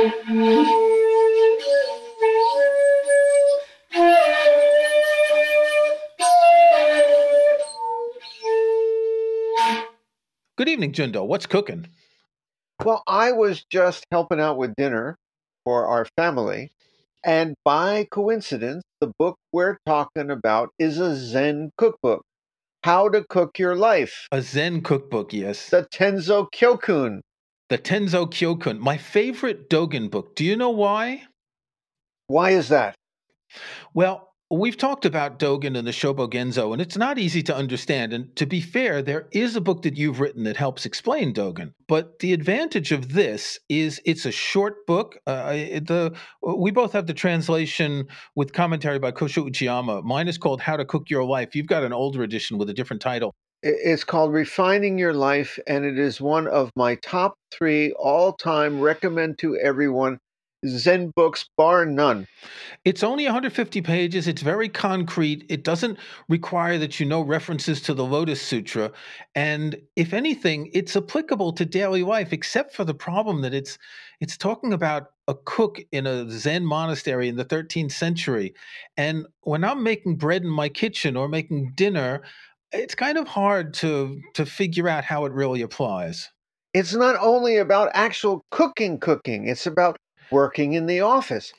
Good evening, Jundo. What's cooking? Well, I was just helping out with dinner for our family. And by coincidence, the book we're talking about is a Zen cookbook How to Cook Your Life. A Zen cookbook, yes. The Tenzo Kyokun. The Tenzo Kyokun, my favorite Dogen book. Do you know why? Why is that? Well, We've talked about Dogen and the Shobogenzo, and it's not easy to understand. And to be fair, there is a book that you've written that helps explain Dogen. But the advantage of this is it's a short book. Uh, the we both have the translation with commentary by Kosho Uchiyama. Mine is called How to Cook Your Life. You've got an older edition with a different title. It's called Refining Your Life, and it is one of my top three all-time recommend to everyone Zen books, bar none. It's only 150 pages. It's very concrete. It doesn't require that you know references to the Lotus Sutra. And if anything, it's applicable to daily life, except for the problem that it's it's talking about a cook in a Zen monastery in the 13th century. And when I'm making bread in my kitchen or making dinner, it's kind of hard to to figure out how it really applies. It's not only about actual cooking, cooking. It's about working in the office,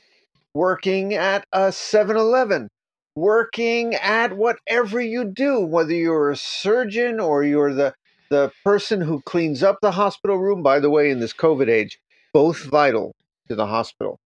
working at a 7 Eleven, working at whatever you do, whether you're a surgeon or you're the, the person who cleans up the hospital room. By the way, in this COVID age, both vital to the hospital.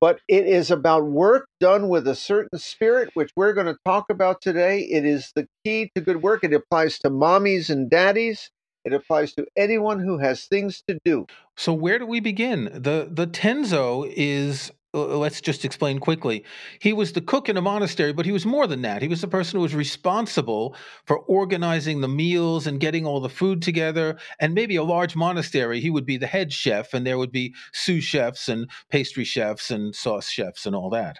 But it is about work done with a certain spirit, which we're going to talk about today. It is the key to good work. It applies to mommies and daddies. It applies to anyone who has things to do. So where do we begin? The the Tenzo is let's just explain quickly. He was the cook in a monastery, but he was more than that. He was the person who was responsible for organizing the meals and getting all the food together. And maybe a large monastery, he would be the head chef, and there would be sous chefs and pastry chefs and sauce chefs and all that.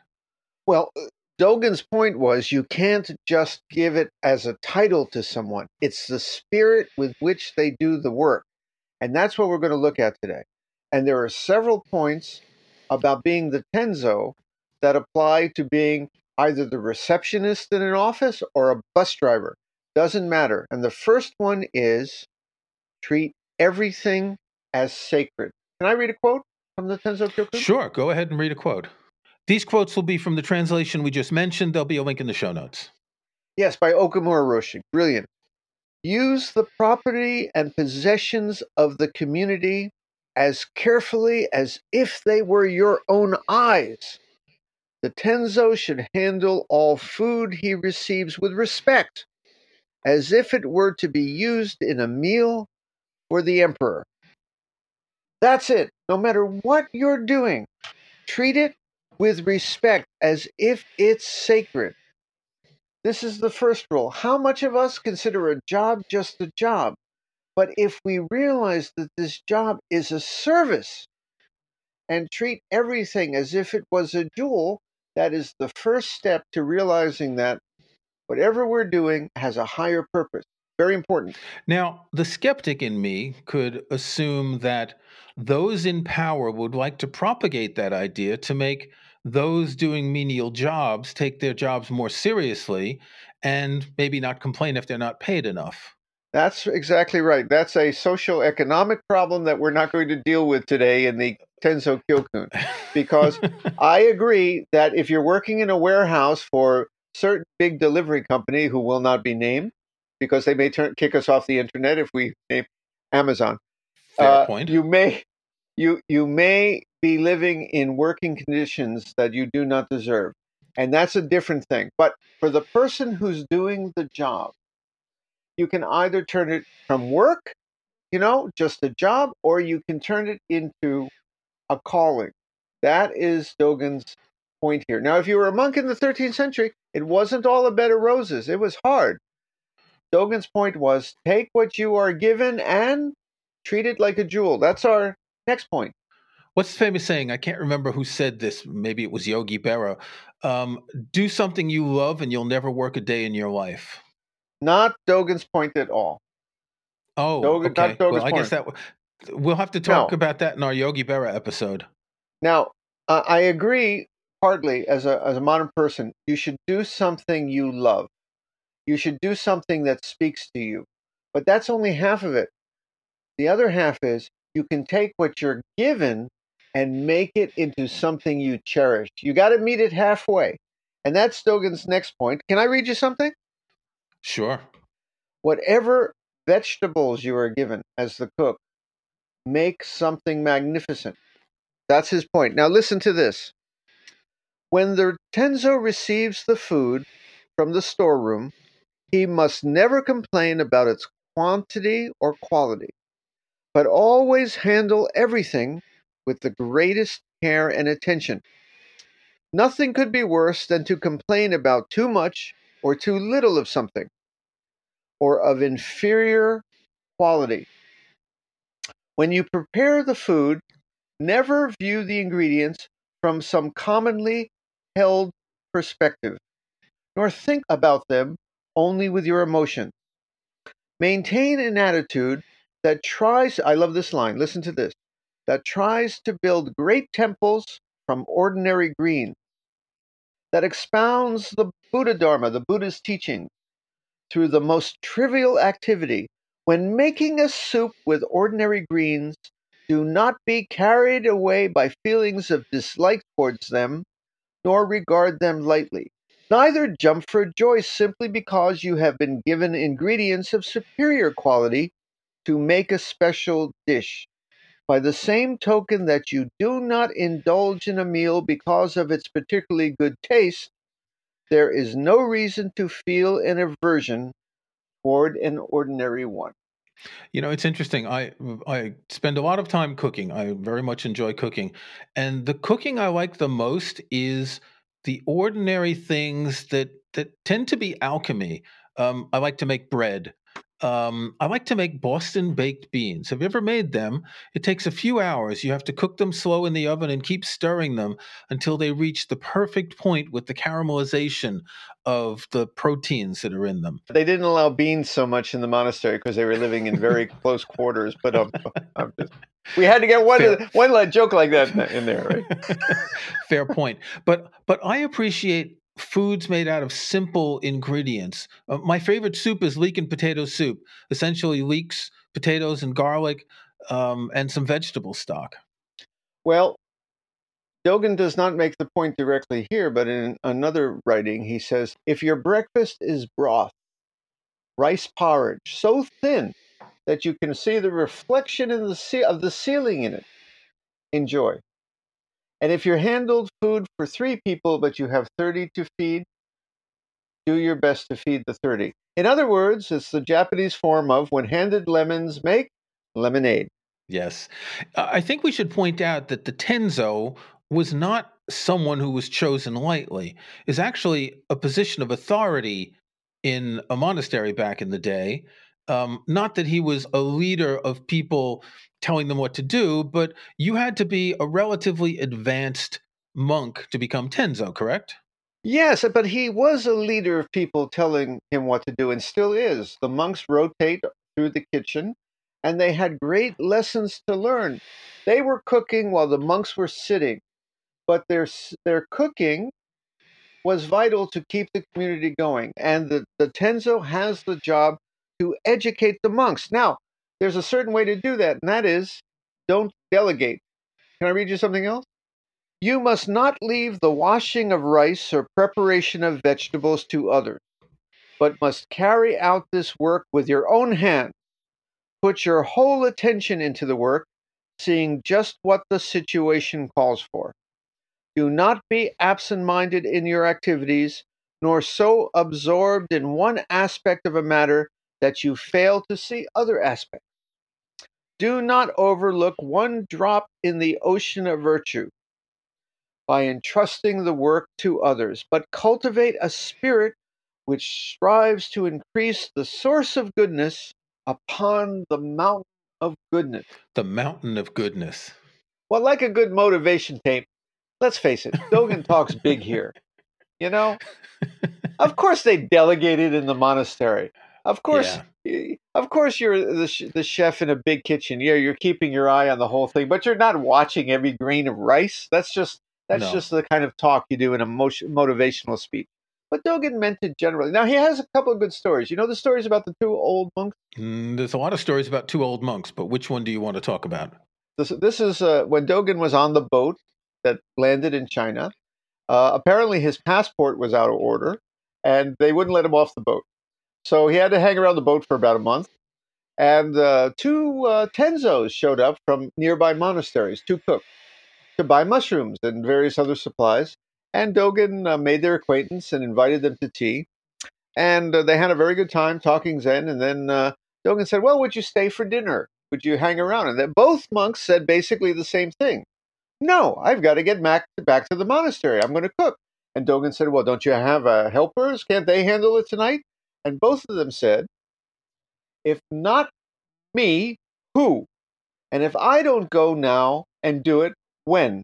Well, uh, Dogen's point was you can't just give it as a title to someone. It's the spirit with which they do the work. And that's what we're going to look at today. And there are several points about being the tenzo that apply to being either the receptionist in an office or a bus driver. Doesn't matter. And the first one is treat everything as sacred. Can I read a quote from the Tenzo Kyokun? Sure, go ahead and read a quote. These quotes will be from the translation we just mentioned. There'll be a link in the show notes. Yes, by Okumura Roshi. Brilliant. Use the property and possessions of the community as carefully as if they were your own eyes. The Tenzo should handle all food he receives with respect, as if it were to be used in a meal for the emperor. That's it. No matter what you're doing, treat it with respect as if it's sacred. This is the first rule. How much of us consider a job just a job? But if we realize that this job is a service and treat everything as if it was a jewel, that is the first step to realizing that whatever we're doing has a higher purpose. Very important. Now, the skeptic in me could assume that those in power would like to propagate that idea to make those doing menial jobs take their jobs more seriously and maybe not complain if they're not paid enough. That's exactly right. That's a social economic problem that we're not going to deal with today in the Tenzo Kyokun. Because I agree that if you're working in a warehouse for certain big delivery company who will not be named, because they may turn kick us off the internet if we name Amazon. Fair uh, point. You may you you may be living in working conditions that you do not deserve. And that's a different thing. But for the person who's doing the job, you can either turn it from work, you know, just a job, or you can turn it into a calling. That is Dogen's point here. Now, if you were a monk in the 13th century, it wasn't all a bed of roses. It was hard. Dogen's point was take what you are given and treat it like a jewel. That's our next point. What's the famous saying? I can't remember who said this. Maybe it was Yogi Berra. Um, do something you love and you'll never work a day in your life. Not Dogen's point at all. Oh, okay. not Dogen's well, I guess point. that we'll have to talk No. about that in our Yogi Berra episode. Now, uh, I agree partly as a as a modern person, you should do something you love. You should do something that speaks to you. But that's only half of it. The other half is you can take what you're given and make it into something you cherish. You got to meet it halfway. And that's Dogen's next point. Can I read you something? Sure. Whatever vegetables you are given as the cook, make something magnificent. That's his point. Now, listen to this. When the Tenzo receives the food from the storeroom, he must never complain about its quantity or quality, but always handle everything with the greatest care and attention. Nothing could be worse than to complain about too much or too little of something, or of inferior quality. When you prepare the food, never view the ingredients from some commonly held perspective, nor think about them only with your emotions. Maintain an attitude that tries, I love this line, listen to this, that tries to build great temples from ordinary greens, that expounds the Buddha Dharma, the Buddha's teaching, through the most trivial activity. When making a soup with ordinary greens, do not be carried away by feelings of dislike towards them, nor regard them lightly. Neither jump for joy simply because you have been given ingredients of superior quality to make a special dish. By the same token that you do not indulge in a meal because of its particularly good taste, there is no reason to feel an aversion toward an ordinary one. You know, it's interesting. I I spend a lot of time cooking. I very much enjoy cooking. And the cooking I like the most is the ordinary things that that tend to be alchemy. Um, I like to make bread. Um, I like to make Boston baked beans. Have you ever made them? It takes a few hours. You have to cook them slow in the oven and keep stirring them until they reach the perfect point with the caramelization of the proteins that are in them. They didn't allow beans so much in the monastery because they were living in very close quarters. But um, I'm just, we had to get one Fair. one joke like that in- in there, right? Fair point. But but I appreciate foods made out of simple ingredients. Uh, my favorite soup is leek and potato soup. Essentially, leeks, potatoes, and garlic, um, and some vegetable stock. Well, Dogen does not make the point directly here, but in another writing, he says, if your breakfast is broth, rice porridge, so thin that you can see the reflection in the ce- of the ceiling in it, enjoy. And if you're handled food for three people, but you have 30 to feed, do your best to feed the 30. In other words, it's the Japanese form of when handed lemons, make lemonade. Yes. I think we should point out that the Tenzo was not someone who was chosen lightly. Is actually a position of authority in a monastery back in the day. Um, not that he was a leader of people telling them what to do, but you had to be a relatively advanced monk to become Tenzo, correct? Yes, but he was a leader of people telling him what to do and still is. The monks rotate through the kitchen and they had great lessons to learn. They were cooking while the monks were sitting, but their their cooking was vital to keep the community going. And the, the Tenzo has the job to educate the monks. Now, there's a certain way to do that, and that is don't delegate. Can I read you something else? You must not leave the washing of rice or preparation of vegetables to others, but must carry out this work with your own hands. Put your whole attention into the work, seeing just what the situation calls for. Do not be absent minded in your activities, nor so absorbed in one aspect of a matter that you fail to see other aspects. Do not overlook one drop in the ocean of virtue. by entrusting the work to others, but cultivate a spirit which strives to increase the source of goodness upon the mountain of goodness. The mountain of goodness. Well, like a good motivation tape, let's face it, Dogen talks big here. You know, of course they delegated in the monastery. Of course, yeah. of course you're the, the chef in a big kitchen. Yeah, you're keeping your eye on the whole thing, but you're not watching every grain of rice. That's just that's no. just the kind of talk you do in a motion, motivational speech. But Dogen meant it generally. Now he has a couple of good stories. You know the stories about the two old monks. Mm, there's a lot of stories about two old monks, but which one do you want to talk about? This this is uh, when Dogen was on the boat that landed in China. Uh, apparently, his passport was out of order, and they wouldn't let him off the boat. So he had to hang around the boat for about a month. And uh, two uh, Tenzos showed up from nearby monasteries, two cooks, to buy mushrooms and various other supplies. And Dogen uh, made their acquaintance and invited them to tea. And uh, they had a very good time talking Zen. And then uh, Dogen said, Well, would you stay for dinner? Would you hang around? And then both monks said basically the same thing. No, I've got to get back to, back to the monastery. I'm going to cook. And Dogen said, Well, don't you have uh, helpers? Can't they handle it tonight? And both of them said, If not me, who? And if I don't go now and do it, when?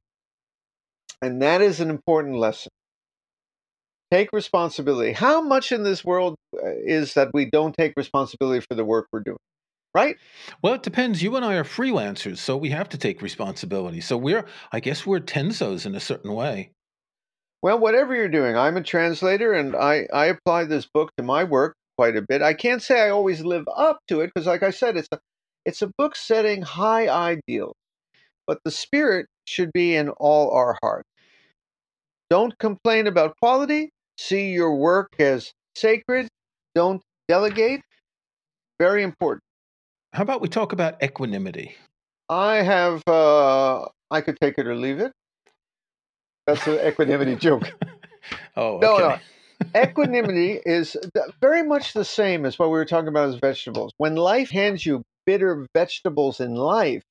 And that is an important lesson. Take responsibility. How much in this world uh, is that we don't take responsibility for the work we're doing? Right? Well, it depends. You and I are freelancers, so we have to take responsibility. So we're, I guess, we're tenzos in a certain way. Well, whatever you're doing, I'm a translator and I, I apply this book to my work quite a bit. I can't say I always live up to it because, like I said, it's a, it's a book setting high ideals, but the spirit should be in all our hearts. Don't complain about quality. See your work as sacred. Don't delegate. Very important. How about we talk about equanimity? I have, uh, I could take it or leave it. That's an equanimity joke. Oh, okay. no, no. Equanimity is very much the same as what we were talking about as vegetables. When life hands you bitter vegetables in life,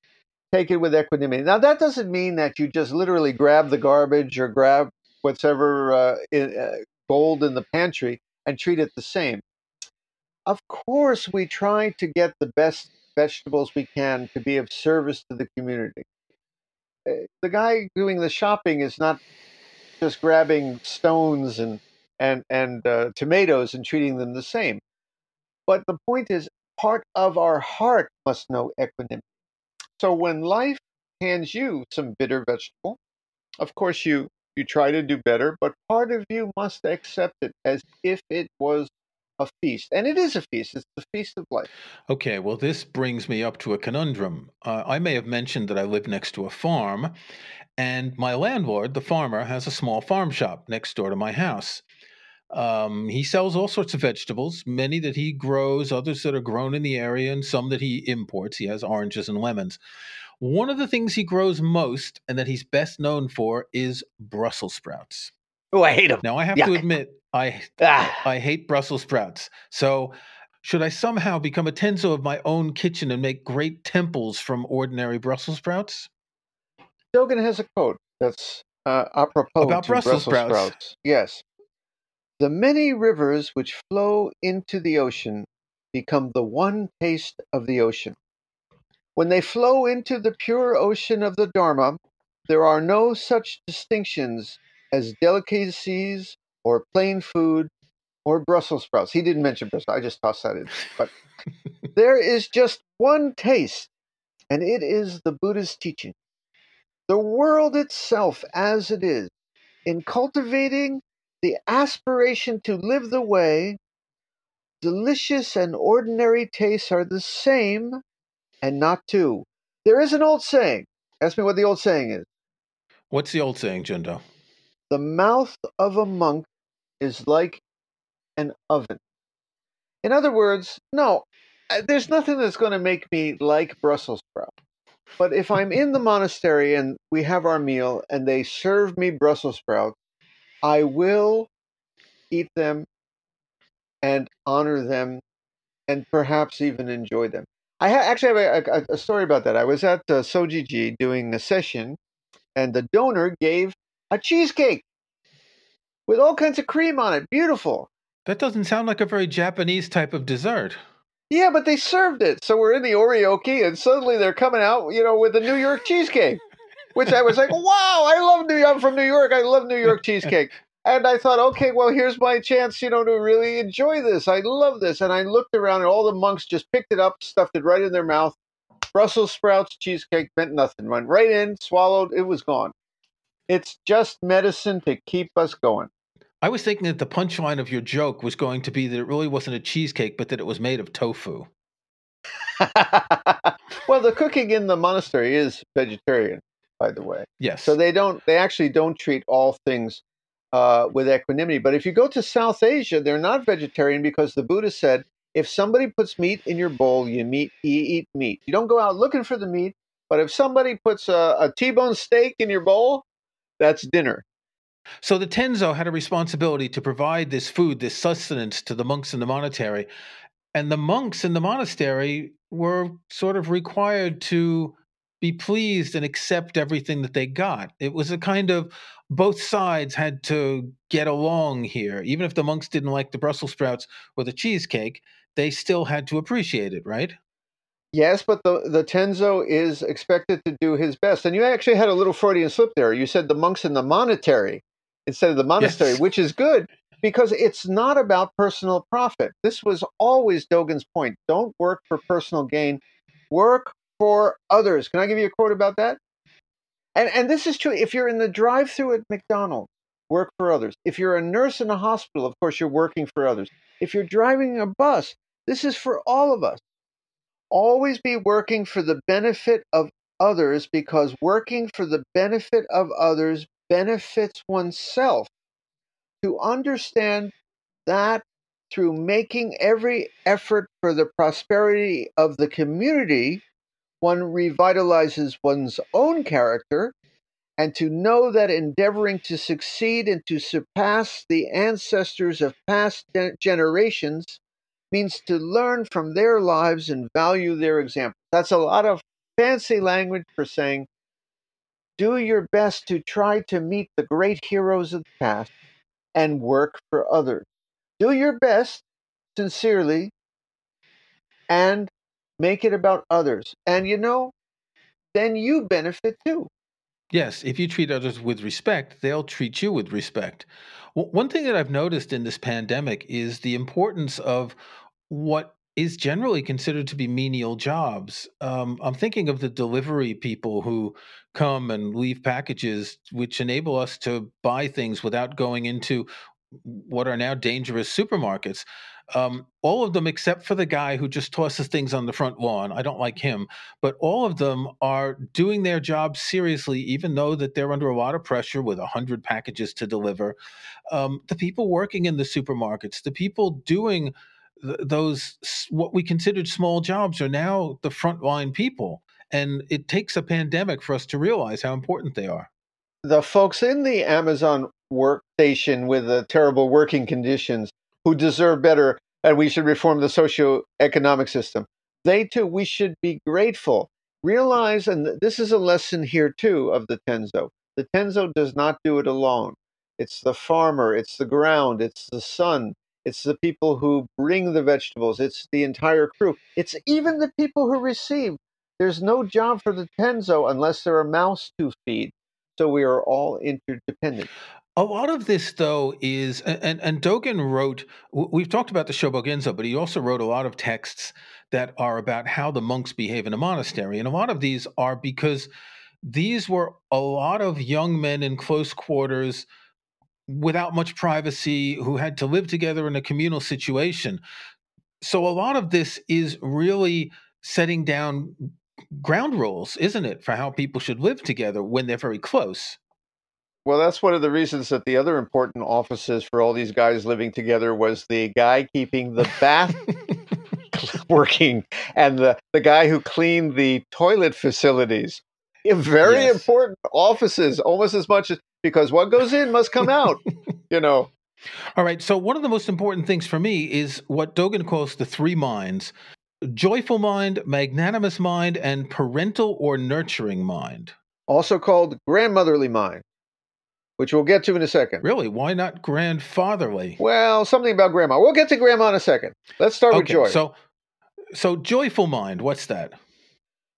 take it with equanimity. Now, that doesn't mean that you just literally grab the garbage or grab whatever uh, in, uh, gold in the pantry and treat it the same. Of course, we try to get the best vegetables we can to be of service to the community. The guy doing the shopping is not just grabbing stones and and and uh, tomatoes and treating them the same. But the point is, part of our heart must know equanimity. So when life hands you some bitter vegetable, of course you you try to do better, but part of you must accept it as if it was a feast. And it is a feast, it's the feast of life. Okay, well, this brings me up to a conundrum. Uh, I may have mentioned that I live next to a farm, and my landlord, the farmer, has a small farm shop next door to my house. Um, he sells all sorts of vegetables, many that he grows, others that are grown in the area, and some that he imports. He has oranges and lemons. One of the things he grows most and that he's best known for is Brussels sprouts. Oh, I hate them. Now, I have Yuck. to admit, I ah. I hate Brussels sprouts. So, should I somehow become a tenzo of my own kitchen and make great temples from ordinary Brussels sprouts? Dogen has a quote that's uh, apropos about Brussels, Brussels sprouts. sprouts. Yes. The many rivers which flow into the ocean become the one taste of the ocean. When they flow into the pure ocean of the Dharma, there are no such distinctions as delicacies or plain food or Brussels sprouts. He didn't mention Brussels. I just tossed that in. But there is just one taste, and it is the Buddha's teaching. The world itself as it is, in cultivating the aspiration to live the way, delicious and ordinary tastes are the same and not two. There is an old saying. Ask me what the old saying is. What's the old saying, Jundo? The mouth of a monk is like an oven. In other words, no, uh, there's nothing that's going to make me like Brussels sprout. But if I'm in the monastery and we have our meal and they serve me Brussels sprouts, I will eat them and honor them and perhaps even enjoy them. I ha- actually have a, a, a, story about that. I was at uh, Sojiji doing a session, and the donor gave a cheesecake with all kinds of cream on it. Beautiful. That doesn't sound like a very Japanese type of dessert. Yeah, but they served it. So we're in the Oryoki, and suddenly they're coming out, you know, with the New York cheesecake, which I was like, wow, I love New York. I'm from New York. I love New York cheesecake. And I thought, okay, well, here's my chance, you know, to really enjoy this. I love this. And I looked around, and all the monks just picked it up, stuffed it right in their mouth. Brussels sprouts cheesecake meant nothing. Went right in, swallowed, it was gone. It's just medicine to keep us going. I was thinking that the punchline of your joke was going to be that it really wasn't a cheesecake, but that it was made of tofu. well, the cooking in the monastery is vegetarian, by the way. Yes. So they don't. They actually don't treat all things uh, with equanimity. But if you go to South Asia, they're not vegetarian because the Buddha said, if somebody puts meat in your bowl, you meat you eat meat. You don't go out looking for the meat. But if somebody puts a a T-bone steak in your bowl, that's dinner. So the Tenzo had a responsibility to provide this food, this sustenance to the monks in the monastery. And the monks in the monastery were sort of required to be pleased and accept everything that they got. It was a kind of both sides had to get along here. Even if the monks didn't like the Brussels sprouts or the cheesecake, they still had to appreciate it, right? Yes, but the, the Tenzo is expected to do his best. And you actually had a little Freudian slip there. You said the monks in the monetary instead of the monastery, Yes. which is good because it's not about personal profit. This was always Dogen's point. Don't work for personal gain, work for others. Can I give you a quote about that? And and this is true. If you're in the drive-through at McDonald's, work for others. If you're a nurse in a hospital, of course you're working for others. If you're driving a bus, this is for all of us. Always be working for the benefit of others because working for the benefit of others benefits oneself. To understand that through making every effort for the prosperity of the community, one revitalizes one's own character, and to know that endeavoring to succeed and to surpass the ancestors of past generations means to learn from their lives and value their example. That's a lot of fancy language for saying do your best to try to meet the great heroes of the past and work for others. Do your best sincerely and make it about others. And you know, then you benefit too. Yes, if you treat others with respect, they'll treat you with respect. One thing that I've noticed in this pandemic is the importance of what is generally considered to be menial jobs. Um, I'm thinking of the delivery people who come and leave packages, which enable us to buy things without going into what are now dangerous supermarkets. Um, all of them, except for the guy who just tosses things on the front lawn. I don't like him, but all of them are doing their job seriously, even though that they're under a lot of pressure with a hundred packages to deliver. Um, the people working in the supermarkets, the people doing th- those what we considered small jobs, are now the frontline people, and it takes a pandemic for us to realize how important they are. The folks in the Amazon workstation with the terrible working conditions who deserve better and we should reform the socio-economic system. They too, we should be grateful. Realize, and this is a lesson here too of the Tenzo. The Tenzo does not do it alone. It's the farmer, it's the ground, it's the sun, it's the people who bring the vegetables, it's the entire crew, it's even the people who receive. There's no job for the Tenzo unless there are mouths to feed. So we are all interdependent. A lot of this, though, is and and Dogen wrote. We've talked about the Shobogenzo, but he also wrote a lot of texts that are about how the monks behave in a monastery, and a lot of these are because these were a lot of young men in close quarters without much privacy who had to live together in a communal situation. So a lot of this is really setting down ground rules, isn't it, for how people should live together when they're very close. Well, that's one of the reasons that the other important offices for all these guys living together was the guy keeping the bath working and the, the guy who cleaned the toilet facilities. Very Yes. important offices, almost as much as because what goes in must come out, you know. All right. So, one of the most important things for me is what Dogen calls the three minds joyful mind, magnanimous mind, and parental or nurturing mind. Also called grandmotherly mind. which we'll get to in a second. Really? Why not grandfatherly? Well, something about grandma. We'll get to grandma in a second. Let's start with Okay, joy. so so joyful mind. What's that?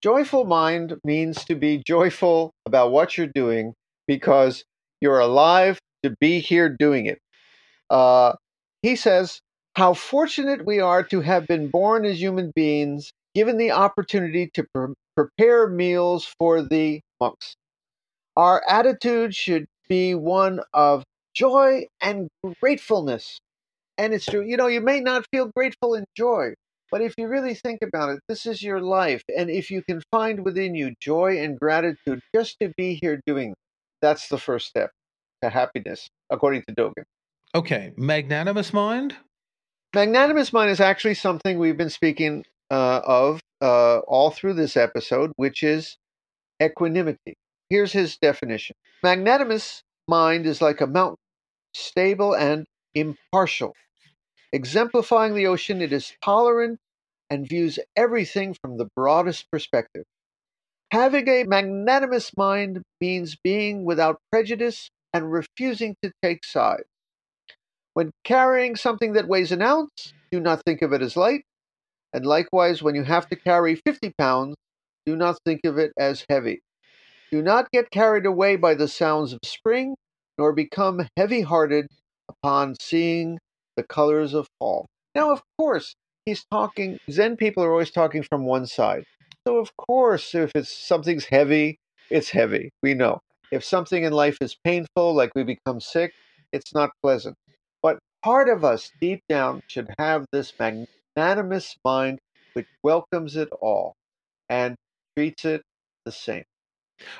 Joyful mind means to be joyful about what you're doing because you're alive to be here doing it. Uh, he says, How fortunate we are to have been born as human beings, given the opportunity to pre- prepare meals for the monks. Our attitude should be one of joy and gratefulness. And it's true, you know, you may not feel grateful and joy, but if you really think about it, this is your life. And if you can find within you joy and gratitude just to be here doing it, that's the first step to happiness, according to Dogen. Okay, magnanimous mind. Magnanimous mind is actually something we've been speaking uh, of uh, all through this episode, which is equanimity. Here's his definition Magnanimous mind is like a mountain, stable and impartial. Exemplifying the ocean, it is tolerant and views everything from the broadest perspective. Having a magnanimous mind means being without prejudice and refusing to take sides. When carrying something that weighs an ounce, do not think of it as light. And likewise, when you have to carry 50 pounds, do not think of it as heavy. Do not get carried away by the sounds of spring, nor become heavy hearted upon seeing the colors of fall. Now, of course, he's talking, Zen people are always talking from one side. So, of course, if it's something's heavy, it's heavy. We know. If something in life is painful, like we become sick, it's not pleasant. But part of us deep down should have this magnanimous mind which welcomes it all and treats it the same.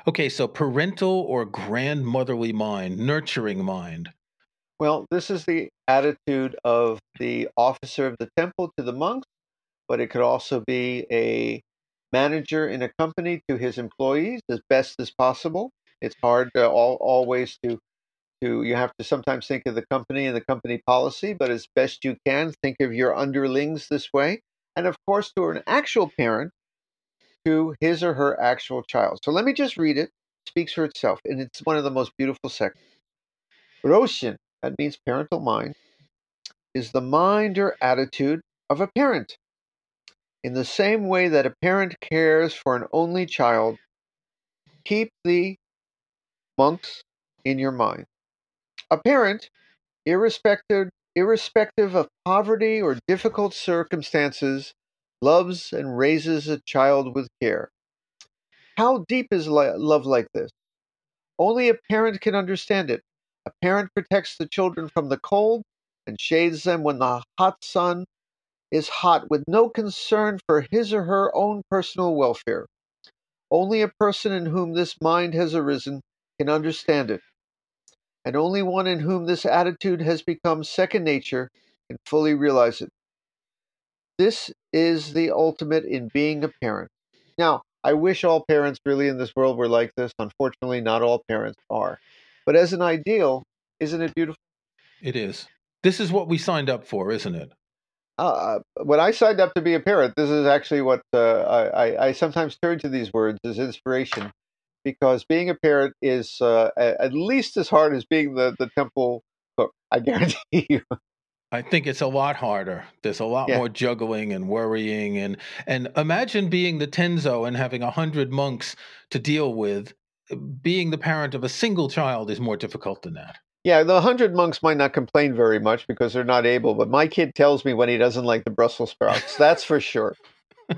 Okay, so parental or grandmotherly mind, nurturing mind. Well, this is the attitude of the officer of the temple to the monks, but it could also be a manager in a company to his employees as best as possible. It's hard uh, all, always to to you have to sometimes think of the company and the company policy, but as best you can, think of your underlings this way, and of course to an actual parent to his or her actual child. So let me just read it. it speaks for itself, and it's one of the most beautiful sections. Roshin, that means parental mind, is the mind or attitude of a parent. In the same way that a parent cares for an only child, keep the monks in your mind. A parent, irrespective, irrespective of poverty or difficult circumstances, loves and raises a child with care. How deep is love like this? Only a parent can understand it. A parent protects the children from the cold and shades them when the hot sun is hot with no concern for his or her own personal welfare. Only a person in whom this mind has arisen can understand it, and only one in whom this attitude has become second nature can fully realize it. This is the ultimate in being a parent. Now, I wish all parents really in this world were like this. Unfortunately, not all parents are. But as an ideal, isn't it beautiful? It is. This is what we signed up for, isn't it? Uh, when I signed up to be a parent, this is actually what uh, I, I sometimes turn to these words as inspiration because being a parent is uh, at least as hard as being the, the temple cook. I guarantee you. I think it's a lot harder. There's a lot Yeah. more juggling and worrying and and imagine being the Tenzo and having a hundred monks to deal with. Being the parent of a single child is more difficult than that. Yeah, the hundred monks might not complain very much because they're not able, but my kid tells me when he doesn't like the Brussels sprouts. That's for sure.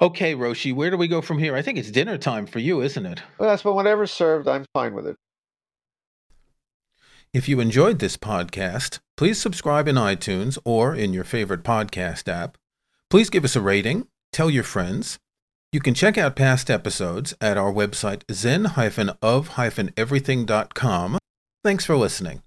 okay, Roshi, where do we go from here? I think it's dinner time for you, isn't it? Well, that's but whatever's served, I'm fine with it. If you enjoyed this podcast, please subscribe in iTunes or in your favorite podcast app. Please give us a rating, tell your friends. You can check out past episodes at our website zen-of-everything.com. Thanks for listening.